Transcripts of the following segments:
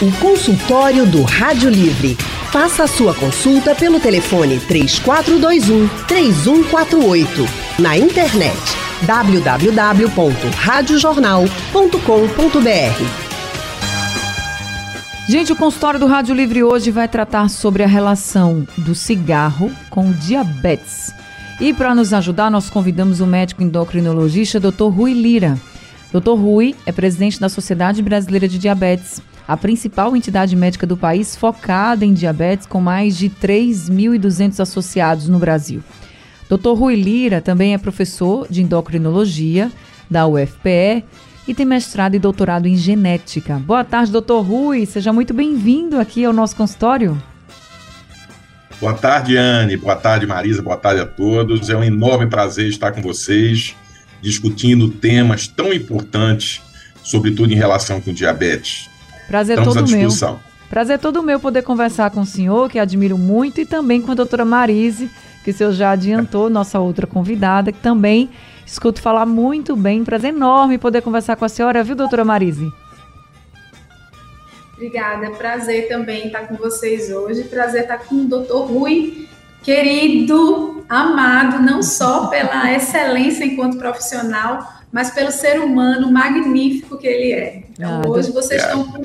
O consultório do Rádio Livre. Faça a sua consulta pelo telefone 3421 3148. Na internet www.radiojornal.com.br. Gente, o consultório do Rádio Livre hoje vai tratar sobre a relação do cigarro com diabetes. E para nos ajudar, nós convidamos o médico endocrinologista Dr. Rui Lira. Dr. Rui é presidente da Sociedade Brasileira de Diabetes, a principal entidade médica do país focada em diabetes, com mais de 3.200 associados no Brasil. Dr. Rui Lira também é professor de endocrinologia da UFPE e tem mestrado e doutorado em genética. Boa tarde, doutor Rui. Seja muito bem-vindo aqui ao nosso consultório. Boa tarde, Anne. Boa tarde, Marisa. Boa tarde a todos. É um enorme prazer estar com vocês, discutindo temas tão importantes, sobretudo em relação com diabetes. Prazer Estamos todo meu. Prazer todo meu poder conversar com o senhor, que admiro muito, e também com a doutora Marise, que o senhor já adiantou, nossa outra convidada, que também escuto falar muito bem. Prazer enorme poder conversar com a senhora, viu, doutora Marise? Obrigada, prazer também estar com vocês hoje. Prazer estar com o doutor Rui, querido, amado, não só pela excelência enquanto profissional, mas pelo ser humano magnífico que ele é. Então, ah, hoje vocês estão com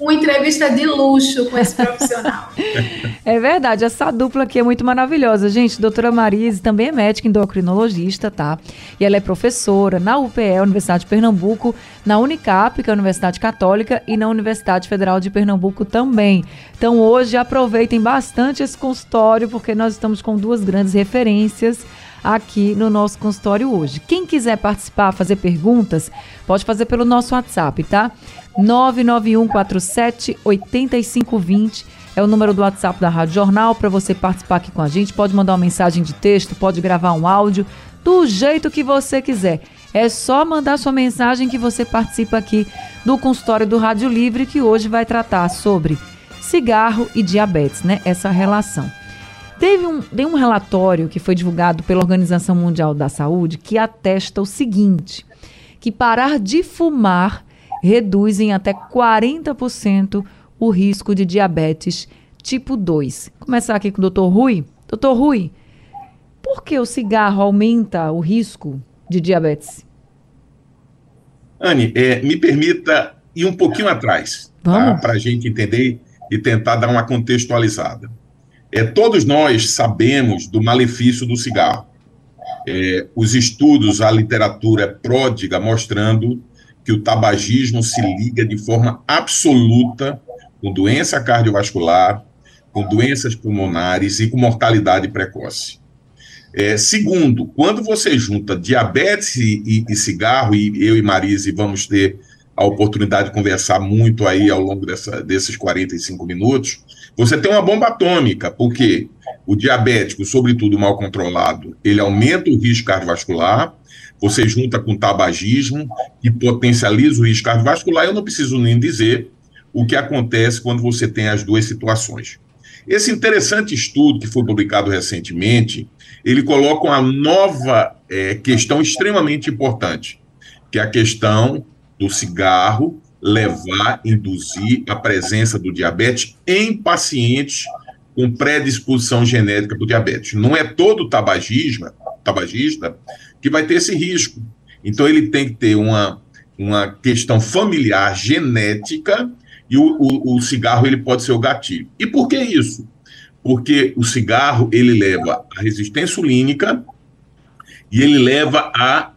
uma entrevista de luxo com esse profissional. é verdade, essa dupla aqui é muito maravilhosa. Gente, doutora Marise também é médica endocrinologista, tá? E ela é professora na UPE, Universidade de Pernambuco, na Unicap, que é a Universidade Católica, e na Universidade Federal de Pernambuco também. Então hoje aproveitem bastante esse consultório, porque nós estamos com duas grandes referências aqui no nosso consultório hoje. Quem quiser participar, fazer perguntas, pode fazer pelo nosso WhatsApp, tá? 99147 8520 é o número do WhatsApp da Rádio Jornal para você participar aqui com a gente. Pode mandar uma mensagem de texto, pode gravar um áudio, do jeito que você quiser. É só mandar sua mensagem que você participa aqui do consultório do Rádio Livre, que hoje vai tratar sobre cigarro e diabetes, né? Essa relação. Teve um, tem um relatório que foi divulgado pela Organização Mundial da Saúde que atesta o seguinte: que parar de fumar reduz em até 40% o risco de diabetes tipo 2. Vou começar aqui com o doutor Rui. Doutor Rui, por que o cigarro aumenta o risco de diabetes? Anne, é, me permita ir um pouquinho atrás, tá? para a gente entender e tentar dar uma contextualizada. É, todos nós sabemos do malefício do cigarro. É, os estudos, a literatura é pródiga mostrando que o tabagismo se liga de forma absoluta com doença cardiovascular, com doenças pulmonares e com mortalidade precoce. É, segundo, quando você junta diabetes e, e, cigarro, e eu e Marise vamos ter a oportunidade de conversar muito aí ao longo dessa, desses 45 minutos, você tem uma bomba atômica, porque o diabético, sobretudo mal controlado, ele aumenta o risco cardiovascular, você junta com tabagismo, que potencializa o risco cardiovascular, eu não preciso nem dizer o que acontece quando você tem as duas situações. Esse interessante estudo que foi publicado recentemente, ele coloca uma nova é, questão extremamente importante, que é a questão do cigarro levar, induzir a presença do diabetes em pacientes com predisposição genética para o diabetes. Não é todo tabagismo, tabagista que vai ter esse risco. Então, ele tem que ter uma, uma questão familiar genética e o, o, o cigarro ele pode ser o gatilho. E por que isso? Porque o cigarro ele leva a resistência insulínica e ele leva a,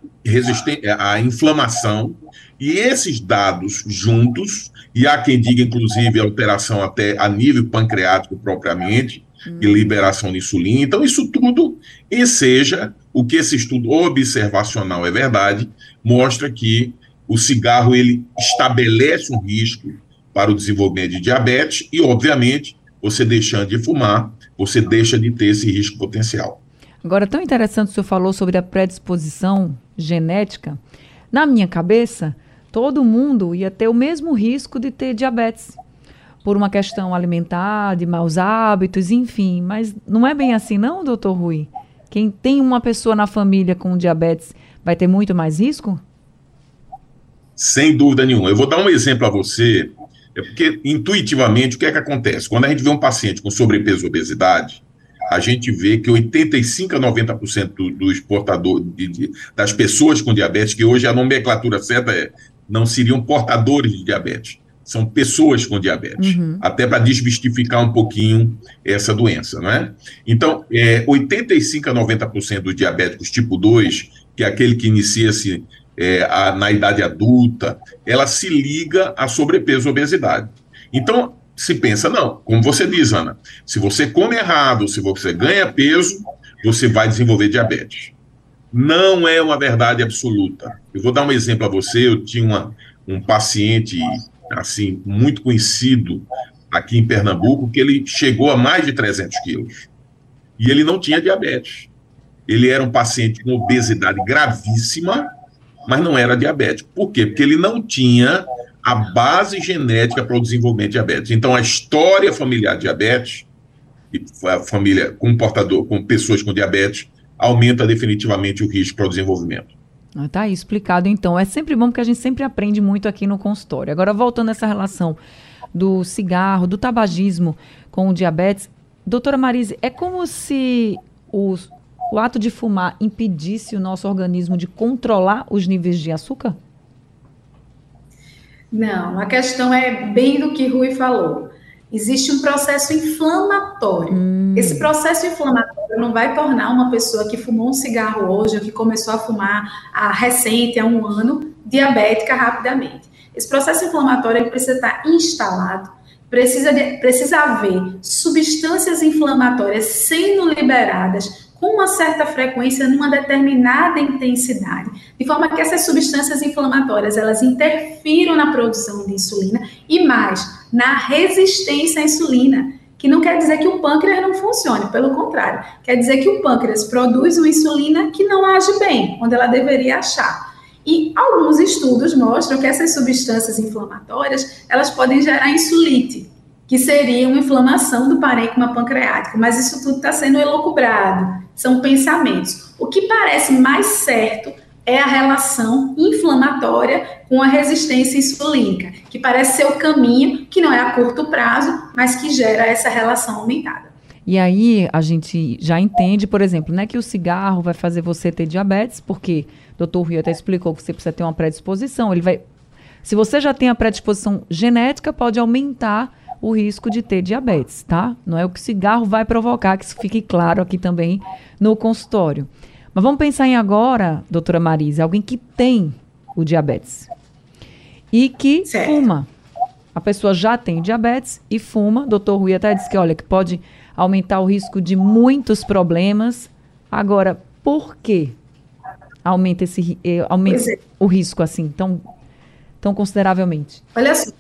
a inflamação e esses dados juntos, e há quem diga, inclusive, alteração até a nível pancreático propriamente, hum. e liberação de insulina. Então, isso tudo enseja o que esse estudo observacional é verdade, mostra que o cigarro ele estabelece um risco para o desenvolvimento de diabetes e, obviamente, você deixando de fumar, você deixa de ter esse risco potencial. Agora, tão interessante o senhor falou sobre a predisposição genética. Na minha cabeça, todo mundo ia ter o mesmo risco de ter diabetes por uma questão alimentar, de maus hábitos, enfim. Mas não é bem assim, não, doutor Rui? Quem tem uma pessoa na família com diabetes vai ter muito mais risco? Sem dúvida nenhuma. Eu vou dar um exemplo a você É porque, intuitivamente, o que é que acontece? Quando a gente vê um paciente com sobrepeso e obesidade, a gente vê que 85 a 90% dos portadores, das pessoas com diabetes, que hoje a nomenclatura certa é, não seriam portadores de diabetes, são pessoas com diabetes, uhum. até para desmistificar um pouquinho essa doença, né? Então, é, 85 a 90% dos diabéticos tipo 2, que é aquele que inicia-se é, a, na idade adulta, ela se liga a sobrepeso e obesidade. Então, se pensa, não, como você diz, Ana, se você come errado, se você ganha peso, você vai desenvolver diabetes. Não é uma verdade absoluta. Eu vou dar um exemplo a você. Eu tinha uma, um paciente, assim, muito conhecido aqui em Pernambuco, que ele chegou a mais de 300 quilos. E ele não tinha diabetes. Ele era um paciente com obesidade gravíssima, mas não era diabético. Por quê? Porque ele não tinha a base genética para o desenvolvimento de diabetes. Então, a história familiar de diabetes, a família com portador, com pessoas com diabetes, aumenta definitivamente o risco para o desenvolvimento. Ah, tá aí explicado, então. É sempre bom porque a gente sempre aprende muito aqui no consultório. Agora, voltando a essa relação do cigarro, do tabagismo com o diabetes, doutora Marise, é como se os, o ato de fumar impedisse o nosso organismo de controlar os níveis de açúcar? Não, a questão é bem do que Rui falou. Existe um processo inflamatório. Hum. Esse processo inflamatório não vai tornar uma pessoa que fumou um cigarro hoje ou que começou a fumar a recente, há um ano, diabética rapidamente. Esse processo inflamatório precisa estar instalado, precisa, de, precisa haver substâncias inflamatórias sendo liberadas com uma certa frequência numa determinada intensidade, de forma que essas substâncias inflamatórias elas interfiram na produção de insulina e mais na resistência à insulina, que não quer dizer que o pâncreas não funcione, pelo contrário, quer dizer que o pâncreas produz uma insulina que não age bem, quando ela deveria achar. E alguns estudos mostram que essas substâncias inflamatórias, elas podem gerar insulite, que seria uma inflamação do parênquima pancreático, mas isso tudo está sendo elocubrado são pensamentos. O que parece mais certo é a relação inflamatória com a resistência insulínica, que parece ser o caminho que não é a curto prazo, mas que gera essa relação aumentada. E aí a gente já entende, por exemplo, né, que o cigarro vai fazer você ter diabetes, porque o doutor Rio até explicou que você precisa ter uma predisposição. Ele vai. Se você já tem a predisposição genética, pode aumentar o risco de ter diabetes, tá? Não é o que o cigarro vai provocar, que isso fique claro aqui também no consultório. Mas vamos pensar em agora, doutora Marisa, alguém que tem o diabetes e que certo. fuma. A pessoa já tem diabetes e fuma. Doutor Rui até disse que, olha, que pode aumentar o risco de muitos problemas. Agora, por que aumenta, esse, eh, aumenta é. o risco assim, tão, tão consideravelmente? Olha só,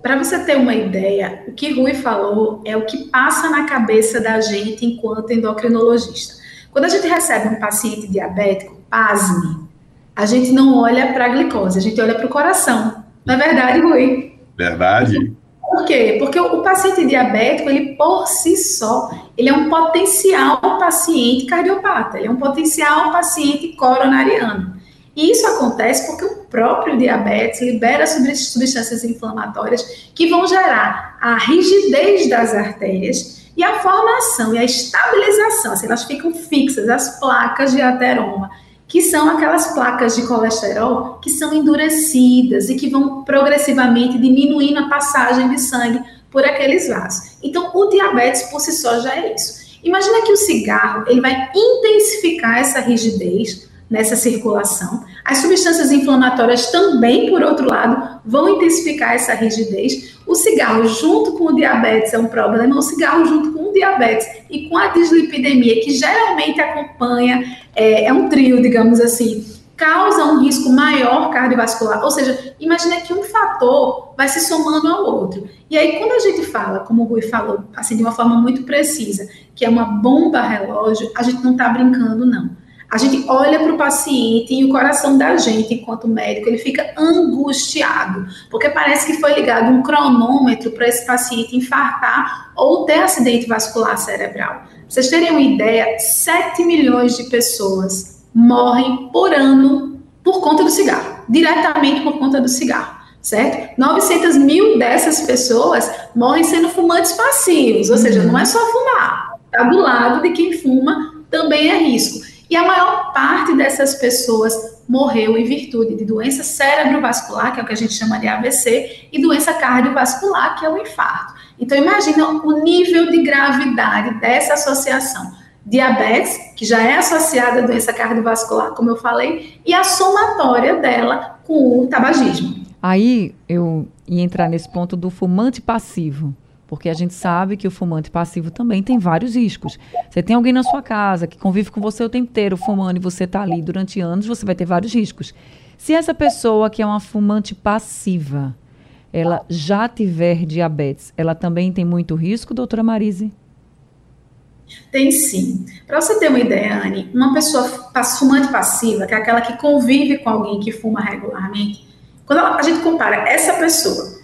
para você ter uma ideia, o que Rui falou é o que passa na cabeça da gente enquanto endocrinologista. Quando a gente recebe um paciente diabético, pasme, a gente não olha para a glicose, a gente olha para o coração. Não é verdade, Rui? Verdade. Por quê? Porque o paciente diabético, ele por si só, ele é um potencial paciente cardiopata, ele é um potencial paciente coronariano. E isso acontece porque o próprio diabetes libera substâncias inflamatórias que vão gerar a rigidez das artérias e a formação e a estabilização, assim, elas ficam fixas, as placas de ateroma, que são aquelas placas de colesterol que são endurecidas e que vão progressivamente diminuindo a passagem de sangue por aqueles vasos. Então, o diabetes por si só já é isso. Imagina que o cigarro ele vai intensificar essa rigidez, nessa circulação. As substâncias inflamatórias também, por outro lado, vão intensificar essa rigidez. O cigarro junto com o diabetes é um problema, o cigarro junto com o diabetes e com a dislipidemia, que geralmente acompanha, é, é um trio, digamos assim, causa um risco maior cardiovascular. Ou seja, imagina que um fator vai se somando ao outro. E aí, quando a gente fala, como o Rui falou, assim, de uma forma muito precisa, que é uma bomba relógio, a gente não está brincando, não a gente olha para o paciente e o coração da gente, enquanto médico, ele fica angustiado, porque parece que foi ligado um cronômetro para esse paciente infartar ou ter acidente vascular cerebral. Pra vocês terem uma ideia, 7 milhões de pessoas morrem por ano por conta do cigarro, diretamente por conta do cigarro. certo? 900 mil dessas pessoas morrem sendo fumantes passivos, ou seja, não é só fumar, está do lado de quem fuma também é risco. E a maior parte dessas pessoas morreu em virtude de doença cerebrovascular, que é o que a gente chama de AVC, e doença cardiovascular, que é o infarto. Então, imagina o nível de gravidade dessa associação. Diabetes, que já é associada à doença cardiovascular, como eu falei, e a somatória dela com o tabagismo. Aí eu ia entrar nesse ponto do fumante passivo, porque a gente sabe que o fumante passivo também tem vários riscos. Você tem alguém na sua casa que convive com você o tempo inteiro fumando e você está ali durante anos, você vai ter vários riscos. Se essa pessoa que é uma fumante passiva, ela já tiver diabetes, ela também tem muito risco, doutora Marise? Tem sim. Para você ter uma ideia, Anne, uma pessoa fumante passiva, que é aquela que convive com alguém que fuma regularmente, quando a gente compara essa pessoa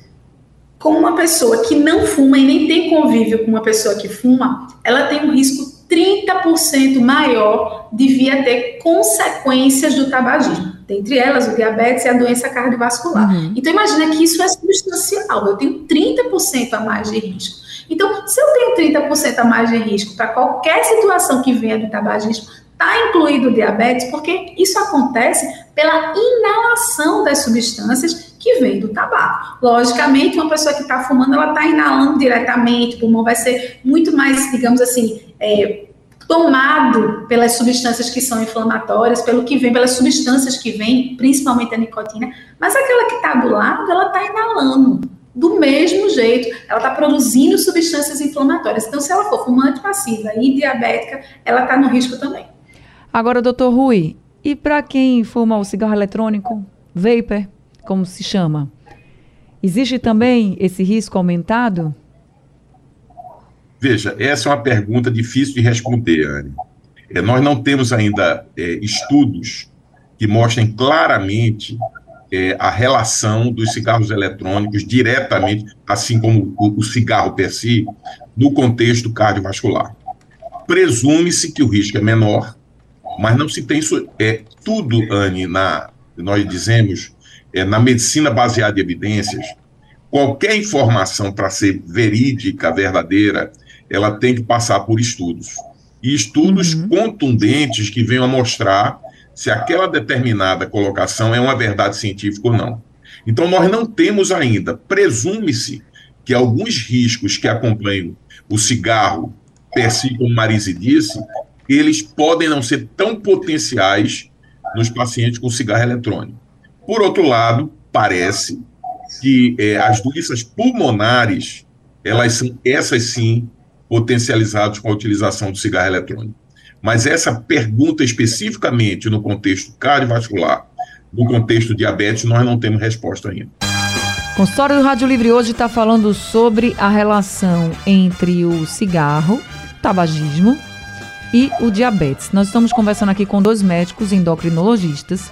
com uma pessoa que não fuma e nem tem convívio com uma pessoa que fuma, ela tem um risco 30% maior de vir a ter consequências do tabagismo. Dentre elas, o diabetes e a doença cardiovascular. Uhum. Então, imagina que isso é substancial. Eu tenho 30% a mais de risco. Então, se eu tenho 30% a mais de risco para qualquer situação que venha do tabagismo, está incluído o diabetes, porque isso acontece pela inalação das substâncias que vem do tabaco. Logicamente, uma pessoa que está fumando, ela está inalando diretamente, o pulmão vai ser muito mais, digamos assim, é, tomado pelas substâncias que são inflamatórias, pelo que vem, pelas substâncias que vêm, principalmente a nicotina, mas aquela que está do lado, ela está inalando do mesmo jeito, ela está produzindo substâncias inflamatórias. Então, se ela for fumante passiva e diabética, ela está no risco também. Agora, doutor Rui, e para quem fuma o cigarro eletrônico, vapor, como se chama, existe também esse risco aumentado? Veja, essa é uma pergunta difícil de responder, Anne. É, nós não temos ainda é, estudos que mostrem claramente é, a relação dos cigarros eletrônicos diretamente, assim como o, o cigarro per si, no contexto cardiovascular. Presume-se que o risco é menor, mas não se tem é, tudo, Anne, na, nós dizemos, é, na medicina baseada em evidências, qualquer informação para ser verídica, verdadeira, ela tem que passar por estudos. E estudos uhum. contundentes que venham a mostrar se aquela determinada colocação é uma verdade científica ou não. Então, nós não temos ainda, presume-se que alguns riscos que acompanham o cigarro, per si, como Marise disse, eles podem não ser tão potenciais nos pacientes com cigarro eletrônico. Por outro lado, parece que é, as doenças pulmonares, elas são, essas sim, potencializadas com a utilização do cigarro eletrônico. Mas essa pergunta especificamente no contexto cardiovascular, no contexto diabetes, nós não temos resposta ainda. O consultório do Rádio Livre hoje está falando sobre a relação entre o cigarro, tabagismo e o diabetes. Nós estamos conversando aqui com dois médicos endocrinologistas,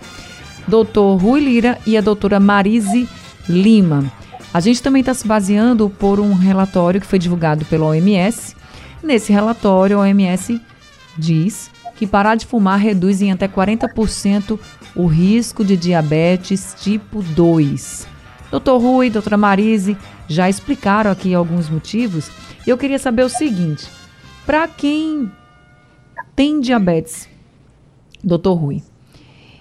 doutor Rui Lira e a doutora Marise Lima. A gente também está se baseando por um relatório que foi divulgado pela OMS. Nesse relatório, a OMS diz que parar de fumar reduz em até 40% o risco de diabetes tipo 2. Doutor Rui, doutora Marise já explicaram aqui alguns motivos. Eu queria saber o seguinte: para quem tem diabetes, doutor Rui,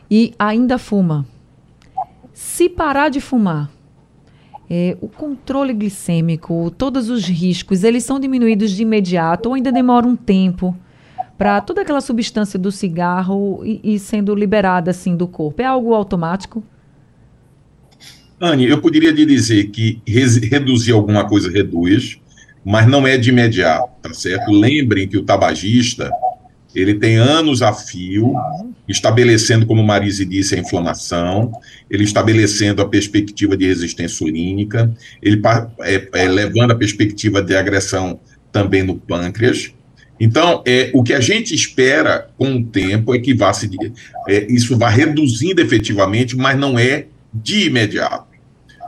e ainda fuma, se parar de fumar, é, o controle glicêmico, todos os riscos, eles são diminuídos de imediato ou ainda demora um tempo? para toda aquela substância do cigarro e, e, sendo liberada assim do corpo? É algo automático? Anne, eu poderia lhe dizer que reduzir alguma coisa reduz, mas não é de imediato, tá certo? Lembrem que o tabagista, ele tem anos a fio, estabelecendo, como Marise disse, a inflamação, ele estabelecendo a perspectiva de resistência insulínica, ele é, é, levando a perspectiva de agressão também no pâncreas, então, é, o que a gente espera com o tempo é que vá se, é, isso vá reduzindo efetivamente, mas não é de imediato.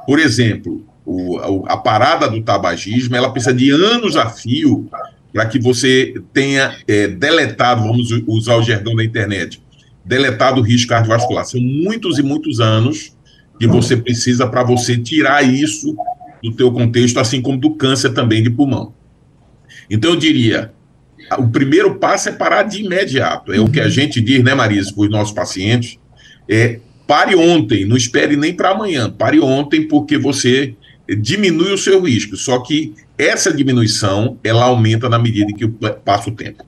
Por exemplo, o, a parada do tabagismo ela precisa de anos a fio para que você tenha é, deletado, vamos usar o jargão da internet, deletado o risco cardiovascular. São muitos e muitos anos que você precisa para você tirar isso do teu contexto, assim como do câncer também de pulmão. Então, eu diria, o primeiro passo é parar de imediato. É uhum. o que a gente diz, né, Marisa, para os nossos pacientes, é pare ontem, não espere nem para amanhã, pare ontem porque você diminui o seu risco. Só que essa diminuição, ela aumenta na medida que passa o tempo.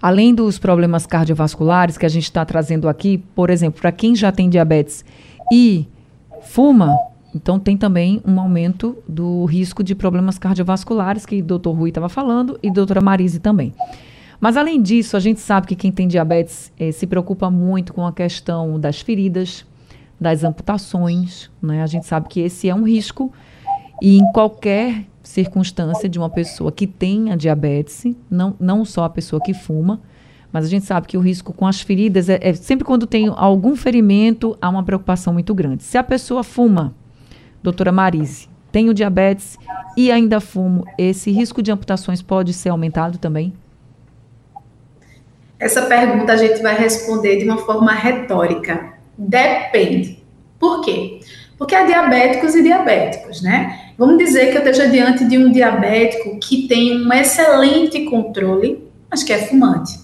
Além dos problemas cardiovasculares que a gente está trazendo aqui, por exemplo, para quem já tem diabetes e fuma, então tem também um aumento do risco de problemas cardiovasculares que o doutor Rui estava falando e a doutora Marise também. Mas além disso, a gente sabe que quem tem diabetes eh, se preocupa muito com a questão das feridas, das amputações, né? A gente sabe que esse é um risco e em qualquer circunstância de uma pessoa que tenha diabetes, não, não só a pessoa que fuma, mas a gente sabe que o risco com as feridas é, é sempre quando tem algum ferimento, há uma preocupação muito grande. Se a pessoa fuma, doutora Marise, tenho diabetes e ainda fumo, esse risco de amputações pode ser aumentado também? Essa pergunta a gente vai responder de uma forma retórica. Depende. Por quê? Há diabéticos e diabéticos, né? Vamos dizer que eu esteja diante de um diabético que tem um excelente controle, mas que é fumante.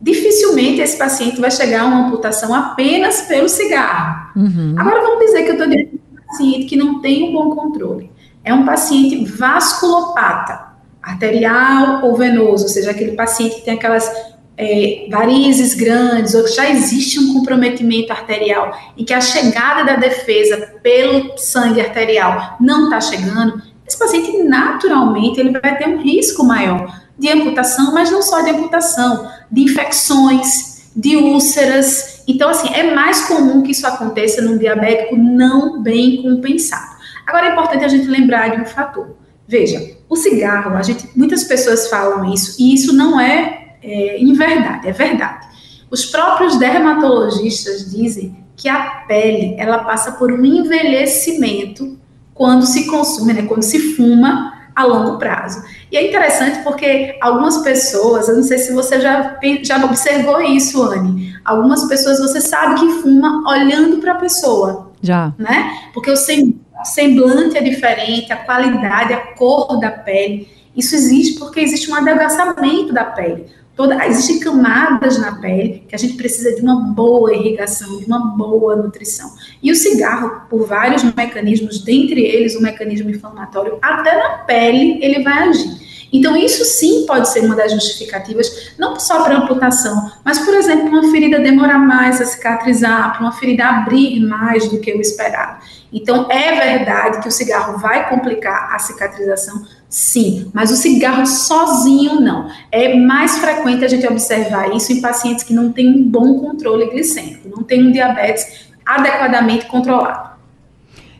Dificilmente esse paciente vai chegar a uma amputação apenas pelo cigarro. Uhum. Agora vamos dizer que eu estou diante de um paciente que não tem um bom controle. É um paciente vasculopata, arterial ou venoso, ou seja, aquele paciente que tem aquelas é, varizes grandes, ou já existe um comprometimento arterial e que a chegada da defesa pelo sangue arterial não está chegando, esse paciente naturalmente ele vai ter um risco maior de amputação, mas não só de amputação, de infecções, de úlceras. Então, assim, é mais comum que isso aconteça num diabético não bem compensado. Agora é importante a gente lembrar de um fator. Veja, o cigarro, a gente, muitas pessoas falam isso, e isso não é é, em verdade, é verdade. Os próprios dermatologistas dizem que a pele ela passa por um envelhecimento quando se consome, né, quando se fuma a longo prazo. E é interessante porque algumas pessoas, eu não sei se você já, já observou isso, Anne, algumas pessoas você sabe que fuma olhando para a pessoa. Já. Né? Porque o semblante é diferente, a qualidade, a cor da pele. Isso existe porque existe um adelgaçamento da pele. Toda, existem camadas na pele que a gente precisa de uma boa irrigação, de uma boa nutrição. E o cigarro, por vários mecanismos, dentre eles o mecanismo inflamatório, até na pele ele vai agir. Então, isso sim pode ser uma das justificativas, não só para amputação, mas, por exemplo, uma ferida demorar mais a cicatrizar, para uma ferida abrir mais do que o esperado. Então, é verdade que o cigarro vai complicar a cicatrização, sim, mas o cigarro sozinho não. É mais frequente a gente observar isso em pacientes que não têm um bom controle glicêmico, não têm um diabetes adequadamente controlado.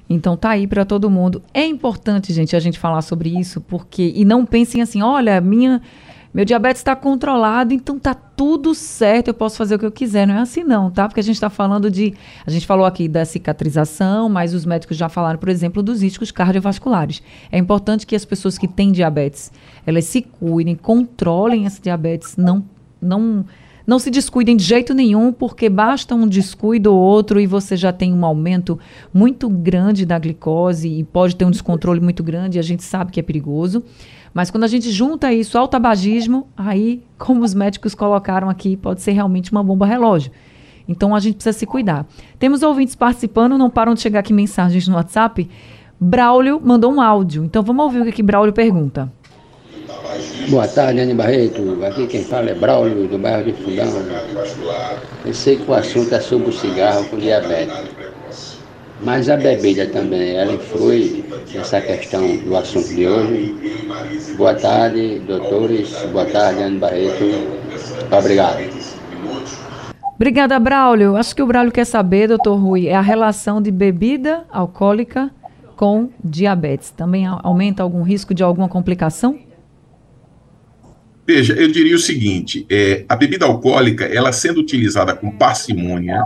Então tá aí para todo mundo. É importante, gente, a gente falar sobre isso, porque e não pensem assim, olha, minha meu diabetes está controlado, então tá tudo certo, eu posso fazer o que eu quiser. Não é assim não, tá? Porque a gente está falando de, a gente falou aqui da cicatrização, mas os médicos já falaram, por exemplo, dos riscos cardiovasculares. É importante que as pessoas que têm diabetes, elas se cuidem, controlem esse diabetes, não não não se descuidem de jeito nenhum, porque basta um descuido ou outro e você já tem um aumento muito grande da glicose e pode ter um descontrole muito grande, e a gente sabe que é perigoso. Mas quando a gente junta isso ao tabagismo, aí, como os médicos colocaram aqui, pode ser realmente uma bomba relógio. Então a gente precisa se cuidar. Temos ouvintes participando, não param de chegar aqui mensagens no WhatsApp. Braulio mandou um áudio. Então vamos ouvir o que, que Braulio pergunta. Boa tarde, Anne Barreto. Aqui quem fala é Braulio, do bairro de Fundão. Eu sei que o assunto é sobre o cigarro com diabetes. Mas a bebida também, ela influi nessa questão do assunto de hoje. Boa tarde, doutores. Boa tarde, Anne Barreto. Obrigado. Obrigada, Braulio. Acho que o Braulio quer saber, doutor Rui, é a relação de bebida alcoólica com diabetes. Também aumenta algum risco de alguma complicação? Veja, eu diria o seguinte: é, a bebida alcoólica, ela sendo utilizada com parcimônia,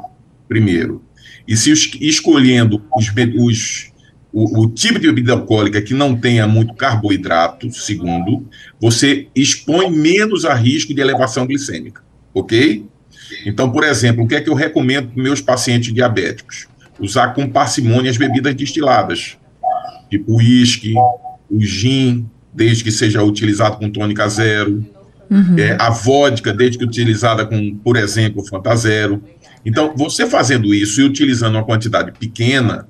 primeiro, e se escolhendo os, os o, o, tipo de bebida alcoólica que não tenha muito carboidrato, segundo, você expõe menos a risco de elevação glicêmica, ok? Então, por exemplo, o que é que eu recomendo para meus pacientes diabéticos? usar com parcimônia as bebidas destiladas, tipo uísque, o gin, desde que seja utilizado com tônica zero, uhum. é, a vodka, desde que utilizada com, por exemplo, Fanta Zero. Então, você fazendo isso e utilizando uma quantidade pequena,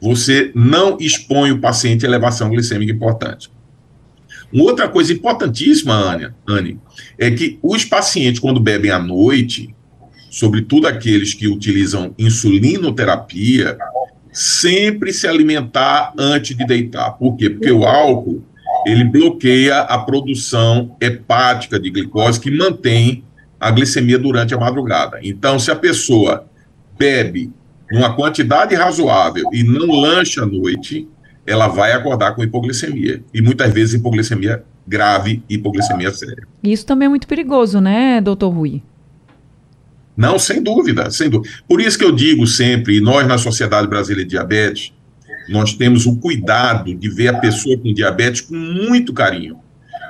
você não expõe o paciente a elevação glicêmica importante. Uma outra coisa importantíssima, Anne, Anne, é que os pacientes, quando bebem à noite, sobretudo aqueles que utilizam insulinoterapia, sempre se alimentar antes de deitar. Por quê? Porque o álcool ele bloqueia a produção hepática de glicose que mantém a glicemia durante a madrugada. Então, se a pessoa bebe numa quantidade razoável e não lancha à noite, ela vai acordar com hipoglicemia. E muitas vezes hipoglicemia grave, hipoglicemia séria. Isso também é muito perigoso, né, doutor Rui? Não, sem dúvida, sem dúvida. Por isso que eu digo sempre, e nós na Sociedade Brasileira de Diabetes, nós temos o cuidado de ver a pessoa com diabetes com muito carinho.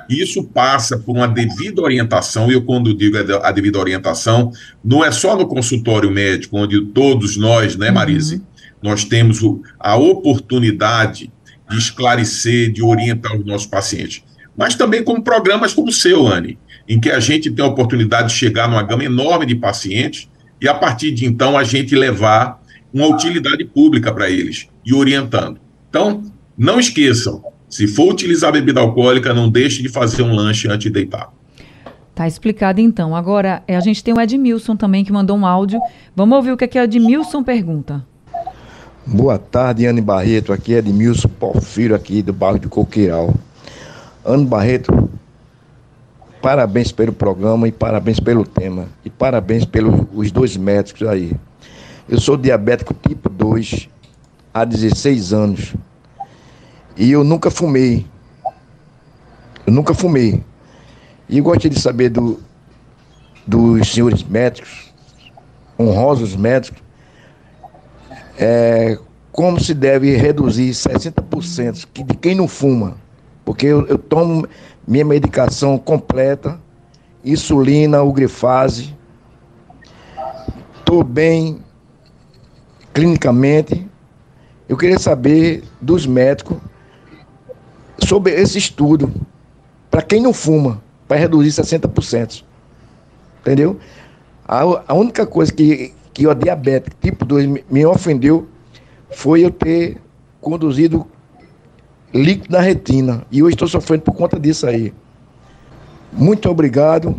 Isso passa por uma devida orientação, e eu, quando digo a devida orientação, não é só no consultório médico, onde todos nós, né, Marise, uhum. nós temos a oportunidade de esclarecer, de orientar os nossos pacientes, mas também com programas como o seu, Anne, em que a gente tem a oportunidade de chegar numa gama enorme de pacientes e, a partir de então, a gente levar uma utilidade pública para eles e orientando. Então, não esqueçam, se for utilizar bebida alcoólica, não deixe de fazer um lanche antes de deitar. Tá explicado então. Agora, é, a gente tem o Edmilson também que mandou um áudio. Vamos ouvir o que, é que o Edmilson pergunta. Boa tarde, Anne Barreto. Aqui é Edmilson Porfiro, aqui do bairro de Coqueiral. Anne Barreto, parabéns pelo programa e parabéns pelo tema. E parabéns pelos dois médicos aí. Eu sou diabético tipo 2 há 16 anos. E eu nunca fumei. Eu nunca fumei. E gostaria de saber do, dos senhores médicos, honrosos médicos, é, como se deve reduzir 60% de quem não fuma. Porque eu, eu tomo minha medicação completa, insulina, ugrifase, estou bem clinicamente. Eu queria saber dos médicos sobre esse estudo para quem não fuma, para reduzir 60%. Entendeu? A, a única coisa que, que o diabetes tipo 2 me, ofendeu foi eu ter conduzido líquido na retina. E eu estou sofrendo por conta disso aí. Muito obrigado.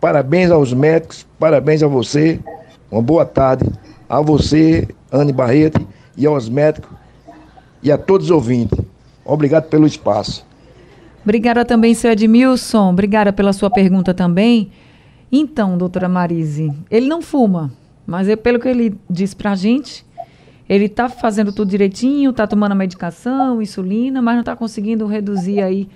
Parabéns aos médicos, parabéns a você. Uma boa tarde a você, Anne Barreto, e aos médicos e a todos os ouvintes. Obrigado pelo espaço. Obrigada também, seu Edmilson. Obrigada pela sua pergunta também. Então, doutora Marise, ele não fuma, mas é pelo que ele disse pra gente, ele está fazendo tudo direitinho, está tomando a medicação, insulina, mas não está conseguindo reduzir aí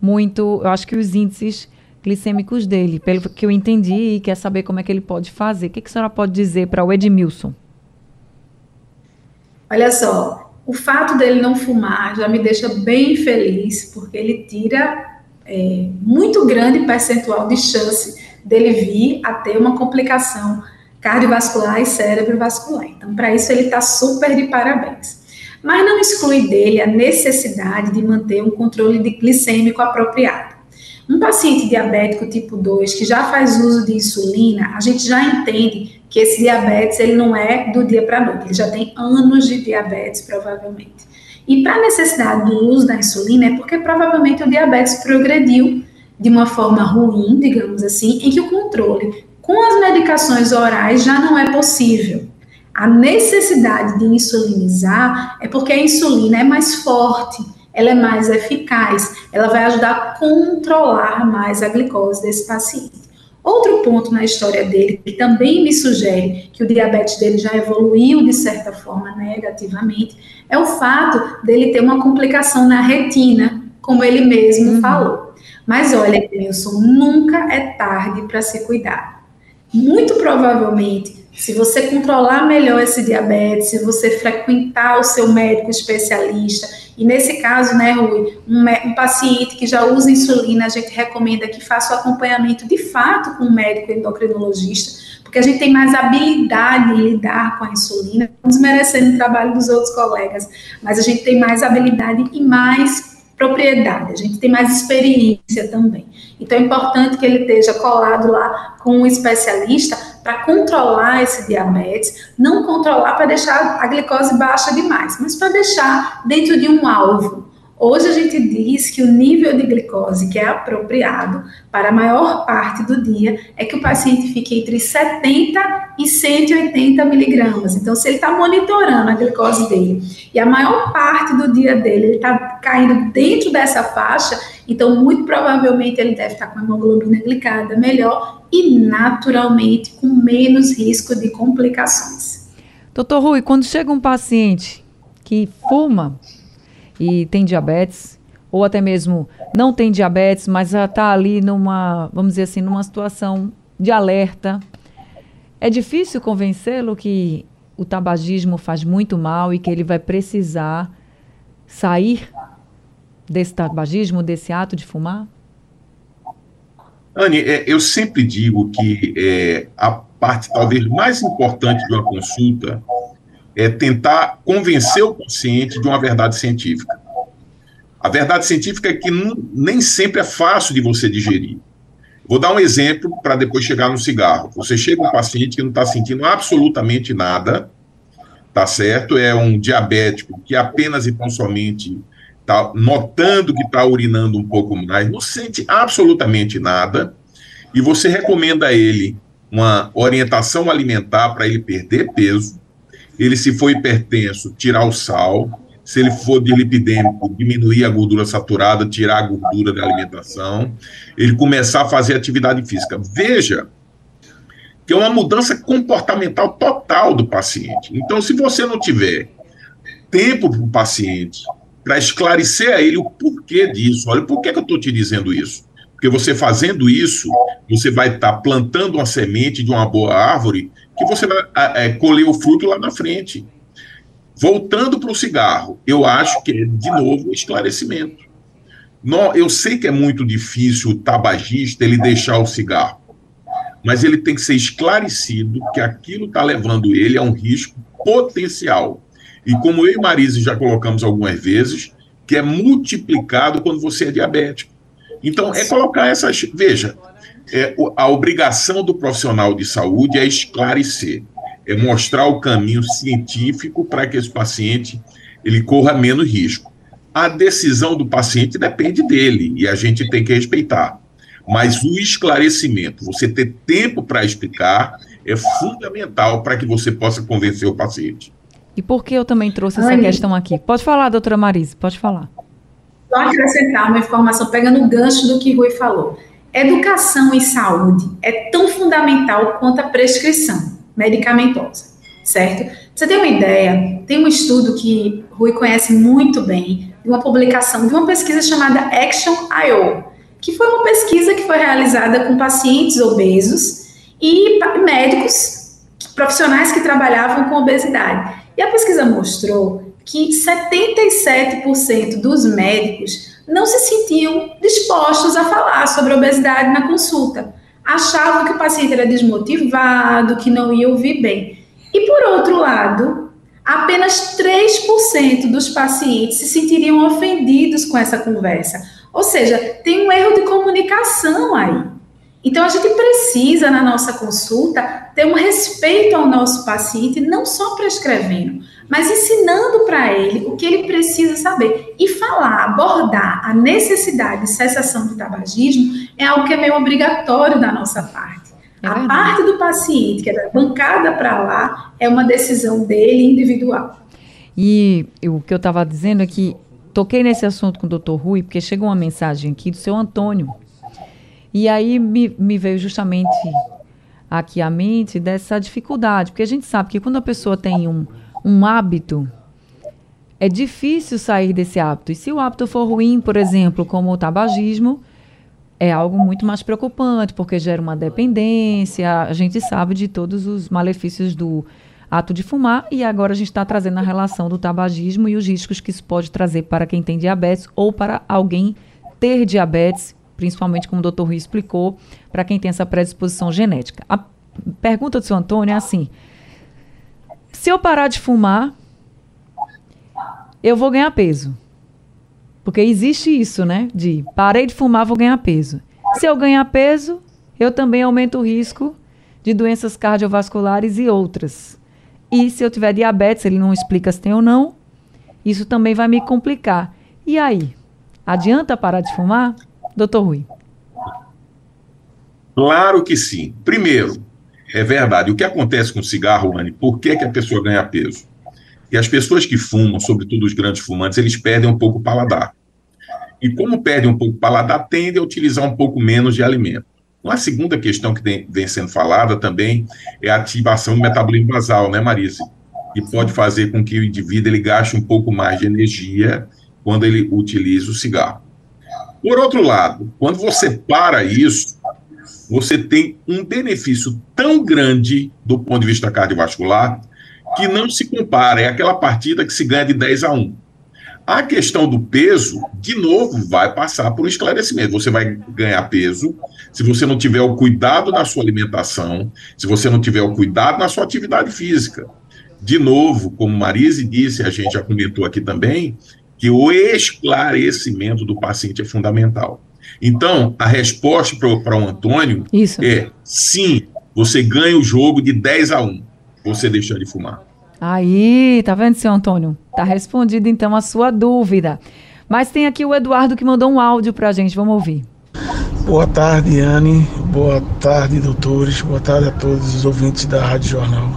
muito, eu acho que os índices glicêmicos dele, pelo que eu entendi, e quer saber como é que ele pode fazer. O que, que a senhora pode dizer para o Edmilson? Olha só, o fato dele não fumar já me deixa bem feliz, porque ele tira é, muito grande percentual de chance dele vir a ter uma complicação cardiovascular e cerebrovascular. Então, para isso, ele está super de parabéns. Mas não exclui dele a necessidade de manter um controle de glicêmico apropriado. Um paciente diabético tipo 2 que já faz uso de insulina, a gente já entende que esse diabetes ele não é do dia para a noite, ele já tem anos de diabetes provavelmente. E para a necessidade do uso da insulina é porque provavelmente o diabetes progrediu de uma forma ruim, digamos assim, em que o controle com as medicações orais já não é possível. A necessidade de insulinizar é porque a insulina é mais forte ela é mais eficaz, ela vai ajudar a controlar mais a glicose desse paciente. Outro ponto na história dele, que também me sugere que o diabetes dele já evoluiu de certa forma negativamente, é o fato dele ter uma complicação na retina, como ele mesmo uhum. falou. Mas olha, Wilson, nunca é tarde para se cuidar. Muito provavelmente se você controlar melhor esse diabetes, se você frequentar o seu médico especialista E nesse caso, né, Rui, um, um, paciente que já usa insulina, a gente recomenda que faça o acompanhamento de fato com um médico endocrinologista, porque a gente tem mais habilidade em lidar com a insulina, não desmerecendo o trabalho dos outros colegas, mas a gente tem mais habilidade e mais propriedade, a gente tem mais experiência também. Então é importante que ele esteja colado lá com um especialista para controlar esse diabetes, não controlar para deixar a glicose baixa demais, mas para deixar dentro de um alvo. Hoje a gente diz que o nível de glicose que é apropriado para a maior parte do dia é que o paciente fique entre 70 e 180 miligramas. Então, se ele está monitorando a glicose dele e a maior parte do dia dele ele está caindo dentro dessa faixa, então muito provavelmente ele deve estar tá com hemoglobina glicada melhor e naturalmente com menos risco de complicações. Doutor Rui, quando chega um paciente que fuma e tem diabetes, ou até mesmo não tem diabetes, mas já está ali numa, vamos dizer assim, numa situação de alerta. É difícil convencê-lo que o tabagismo faz muito mal e que ele vai precisar sair desse tabagismo, desse ato de fumar? Anne, é, eu sempre digo que é, a parte talvez mais importante de uma consulta é tentar convencer o paciente de uma verdade científica. A verdade científica é que nem sempre é fácil de você digerir. Vou dar um exemplo para depois chegar no cigarro. Você chega um paciente que não está sentindo absolutamente nada, tá certo? É um diabético que apenas e tão somente está notando que está urinando um pouco mais, não sente absolutamente nada, e você recomenda a ele uma orientação alimentar para ele perder peso, ele, se for hipertenso, tirar o sal. Se ele for dilipidêmico, diminuir a gordura saturada, tirar a gordura da alimentação. Ele começar a fazer atividade física. Veja que é uma mudança comportamental total do paciente. Então, se você não tiver tempo para o paciente, para esclarecer a ele o porquê disso, olha, por que, que eu estou te dizendo isso? Porque você fazendo isso, você vai estar tá plantando uma semente de uma boa árvore que você vai é, colher o fruto lá na frente. Voltando para o cigarro, eu acho que é, de novo, esclarecimento. eu sei que é muito difícil o tabagista ele deixar o cigarro, mas ele tem que ser esclarecido que aquilo está levando ele a um risco potencial. E como eu e Marise já colocamos algumas vezes, que é multiplicado quando você é diabético. Então, é colocar essas. Veja, é, a obrigação do profissional de saúde é esclarecer, é mostrar o caminho científico para que esse paciente ele corra menos risco. A decisão do paciente depende dele e a gente tem que respeitar. Mas o esclarecimento, você ter tempo para explicar, é fundamental para que você possa convencer o paciente. E por que eu também trouxe essa Ai. questão aqui? Pode falar, doutora Marise, pode falar. Só acrescentar uma informação, pegando o gancho do que Rui falou. Educação em saúde é tão fundamental quanto a prescrição medicamentosa, certo? Você ter uma ideia, tem um estudo que Rui conhece muito bem, de uma publicação, de uma pesquisa chamada Action IO, que foi uma pesquisa que foi realizada com pacientes obesos e médicos, profissionais que trabalhavam com obesidade. E a pesquisa mostrou que 77% dos médicos não se sentiam dispostos a falar sobre obesidade na consulta. Achavam que o paciente era desmotivado, que não ia ouvir bem. E por outro lado, apenas 3% dos pacientes se sentiriam ofendidos com essa conversa. Ou seja, tem um erro de comunicação aí. Então a gente precisa na nossa consulta ter um respeito ao nosso paciente, não só prescrevendo, mas ensinando para ele o que ele precisa saber. E falar, abordar a necessidade de cessação do tabagismo é algo que é meio obrigatório da nossa parte. É a parte do paciente, que é bancada para lá, é uma decisão dele individual. E o que eu estava dizendo é que toquei nesse assunto com o doutor Rui, porque chegou uma mensagem aqui do seu Antônio. E aí me, me veio justamente aqui a mente dessa dificuldade, porque a gente sabe que quando a pessoa tem um, um hábito, é difícil sair desse hábito. E se o hábito for ruim, por exemplo, como o tabagismo, é algo muito mais preocupante, porque gera uma dependência. A gente sabe de todos os malefícios do ato de fumar e agora a gente está trazendo a relação do tabagismo e os riscos que isso pode trazer para quem tem diabetes ou para alguém ter diabetes, principalmente como o doutor Rui explicou, para quem tem essa predisposição genética. A pergunta do seu Antônio é assim: se eu parar de fumar, eu vou ganhar peso. Porque existe isso, né? De parei de fumar, vou ganhar peso. Se eu ganhar peso, eu também aumento o risco de doenças cardiovasculares e outras. E se eu tiver diabetes, ele não explica se tem ou não, isso também vai me complicar. E aí? Adianta parar de fumar? Doutor Rui. Claro que sim. Primeiro, é verdade. O que acontece com o cigarro, Anne? Por que, que a pessoa ganha peso? E as pessoas que fumam, sobretudo os grandes fumantes, eles perdem um pouco o paladar. E como perdem um pouco o paladar, tendem a utilizar um pouco menos de alimento. Uma segunda questão que vem sendo falada também é a ativação do metabolismo basal, né, Marise? E pode fazer com que o indivíduo ele gaste um pouco mais de energia quando ele utiliza o cigarro. Por outro lado, quando você para isso, você tem um benefício tão grande do ponto de vista cardiovascular que não se compara. É aquela partida que se ganha de 10 a 1. A questão do peso, de novo, vai passar por um esclarecimento. Você vai ganhar peso se você não tiver o cuidado na sua alimentação, se você não tiver o cuidado na sua atividade física. De novo, como Marise disse, a gente já comentou aqui também, que o esclarecimento do paciente é fundamental. Então, a resposta para o Antônio Isso. é sim, você ganha o jogo de 10 a 1, você deixar de fumar. Aí, tá vendo, seu Antônio? Tá respondido então a sua dúvida. Mas tem aqui o Eduardo que mandou um áudio pra gente, vamos ouvir. Boa tarde, Anne. Boa tarde, doutores. Boa tarde a todos os ouvintes da Rádio Jornal.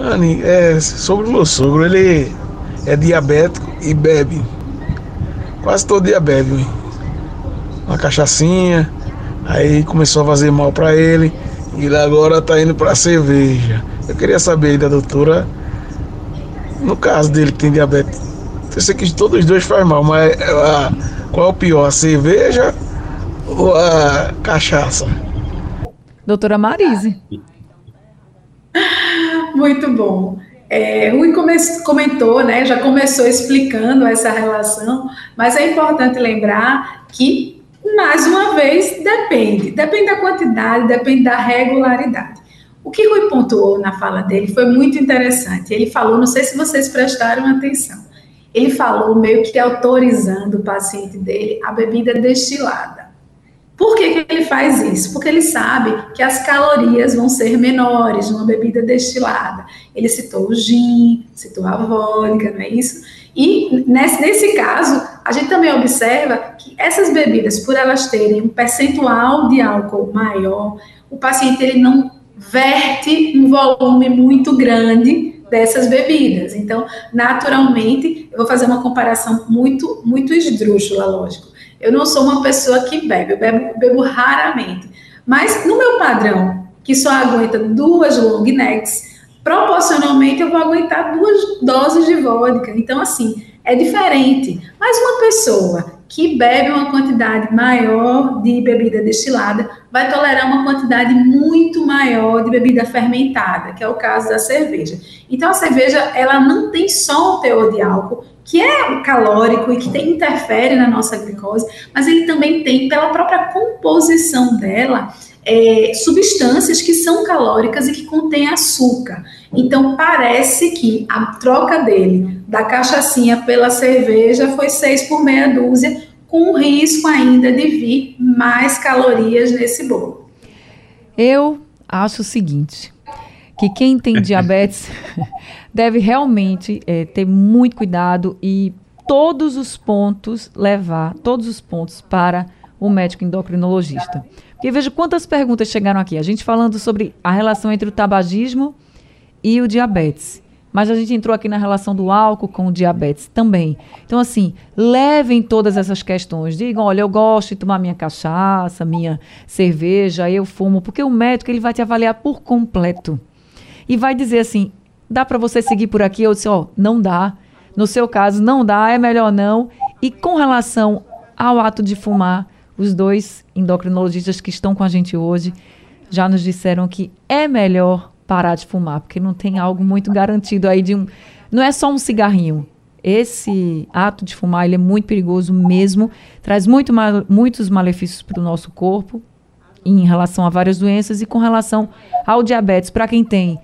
Anne, é, sobre o meu sogro, ele é diabético e bebe. Quase todo dia bebe. Uma cachaçinha, aí começou a fazer mal para ele e ele agora tá indo para cerveja. Eu queria saber da doutora no caso dele que tem diabetes, eu sei que todos os dois faz mal, mas a, qual é o pior, a cerveja ou a cachaça? Doutora Marise. Muito bom. É, Rui comentou, né, já começou explicando essa relação, mas é importante lembrar que, mais uma vez, depende. Depende da quantidade, depende da regularidade. O que Rui pontuou na fala dele foi muito interessante. Ele falou, não sei se vocês prestaram atenção, ele falou meio que autorizando o paciente dele a bebida destilada. Por que, que ele faz isso? Porque ele sabe que as calorias vão ser menores numa bebida destilada. Ele citou o gin, citou a vodka, não é isso? E nesse, nesse caso, a gente também observa que essas bebidas, por elas terem um percentual de álcool maior, o paciente ele não verte um volume muito grande dessas bebidas. Então, naturalmente, eu vou fazer uma comparação muito, muito esdrúxula, lógico. Eu não sou uma pessoa que bebe, eu bebo, bebo raramente. Mas no meu padrão, que só aguenta duas long necks, proporcionalmente eu vou aguentar duas doses de vodka. Então, assim, é diferente. Mas uma pessoa que bebe uma quantidade maior de bebida destilada vai tolerar uma quantidade muito maior de bebida fermentada, que é o caso da cerveja. Então a cerveja ela não tem só um teor de álcool que é calórico e que tem, interfere na nossa glicose, mas ele também tem pela própria composição dela é, substâncias que são calóricas e que contêm açúcar. Então parece que a troca dele da cachaçinha pela cerveja foi seis por meia dúzia, com risco ainda de vir mais calorias nesse bolo. Eu acho o seguinte, que quem tem diabetes deve realmente é, ter muito cuidado e todos os pontos levar, todos os pontos para o médico endocrinologista. Porque veja quantas perguntas chegaram aqui. A gente falando sobre a relação entre o tabagismo e o diabetes. Mas a gente entrou aqui na relação do álcool com o diabetes também. Então, assim, levem todas essas questões. Digam, olha, eu gosto de tomar minha cachaça, minha cerveja, eu fumo, porque o médico ele vai te avaliar por completo. E vai dizer assim, dá para você seguir por aqui? Eu disse, ó, oh, não dá. No seu caso, não dá, é melhor não. E com relação ao ato de fumar, os dois endocrinologistas que estão com a gente hoje já nos disseram que é melhor parar de fumar, porque não tem algo muito garantido aí de um. Não é só um cigarrinho. Esse ato de fumar ele é muito perigoso mesmo, traz muito, muitos malefícios para o nosso corpo em relação a várias doenças e com relação ao diabetes. Para quem tem,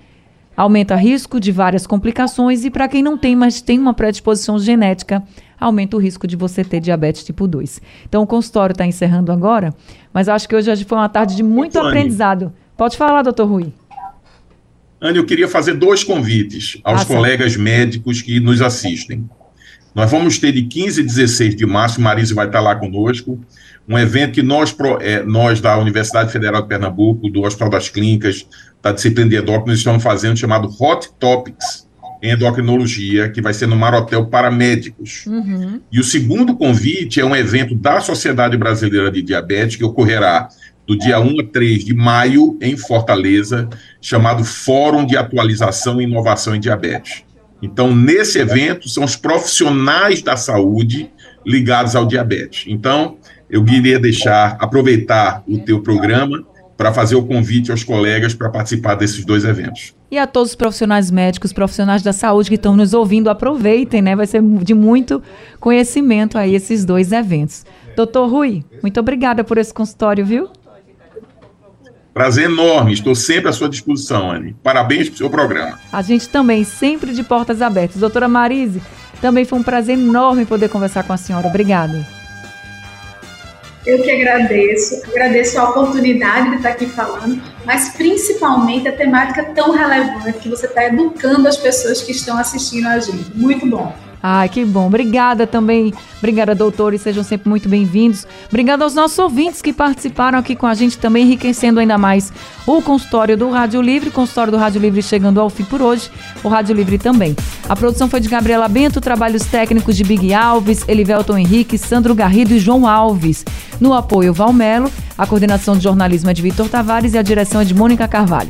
aumenta risco de várias complicações e para quem não tem, mas tem uma predisposição genética, aumenta o risco de você ter diabetes tipo 2. Então o consultório está encerrando agora, mas acho que hoje foi uma tarde de muito aprendizado. Pode falar, doutor Rui. Anne, eu queria fazer dois convites aos ah, colegas médicos que nos assistem. Nós vamos ter de 15 e 16 de março, Marisa vai estar lá conosco, um evento que nós, é, nós da Universidade Federal de Pernambuco, do Hospital das Clínicas, da disciplina de endócrino, estamos fazendo chamado Hot Topics em endocrinologia, que vai ser no Marotel para médicos. Uhum. E o segundo convite é um evento da Sociedade Brasileira de Diabetes, que ocorrerá do dia 1 a 3 de maio, em Fortaleza, chamado Fórum de Atualização e Inovação em Diabetes. Então, nesse evento, são os profissionais da saúde ligados ao diabetes. Então, eu queria deixar, aproveitar o teu programa para fazer o convite aos colegas para participar desses dois eventos. E a todos os profissionais médicos, profissionais da saúde que estão nos ouvindo, aproveitem, né? Vai ser de muito conhecimento aí esses dois eventos. Doutor Rui, muito obrigada por esse consultório, viu? Prazer enorme, estou sempre à sua disposição, Anne. Parabéns pelo seu programa. A gente também, sempre de portas abertas. Doutora Marise, também foi um prazer enorme poder conversar com a senhora. Obrigada. Eu que agradeço, agradeço a oportunidade de estar aqui falando, mas principalmente a temática tão relevante que você está educando as pessoas que estão assistindo a gente. Muito bom. Ai, que bom. Obrigada também. Obrigada, doutores. Sejam sempre muito bem-vindos. Obrigada aos nossos ouvintes que participaram aqui com a gente também, enriquecendo ainda mais o consultório do Rádio Livre. O consultório do Rádio Livre chegando ao fim por hoje. O Rádio Livre também. A produção foi de Gabriela Bento, trabalhos técnicos de Big Alves, Elivelton Henrique, Sandro Garrido e João Alves. No apoio, Valmelo. A coordenação de jornalismo é de Vitor Tavares e a direção é de Mônica Carvalho.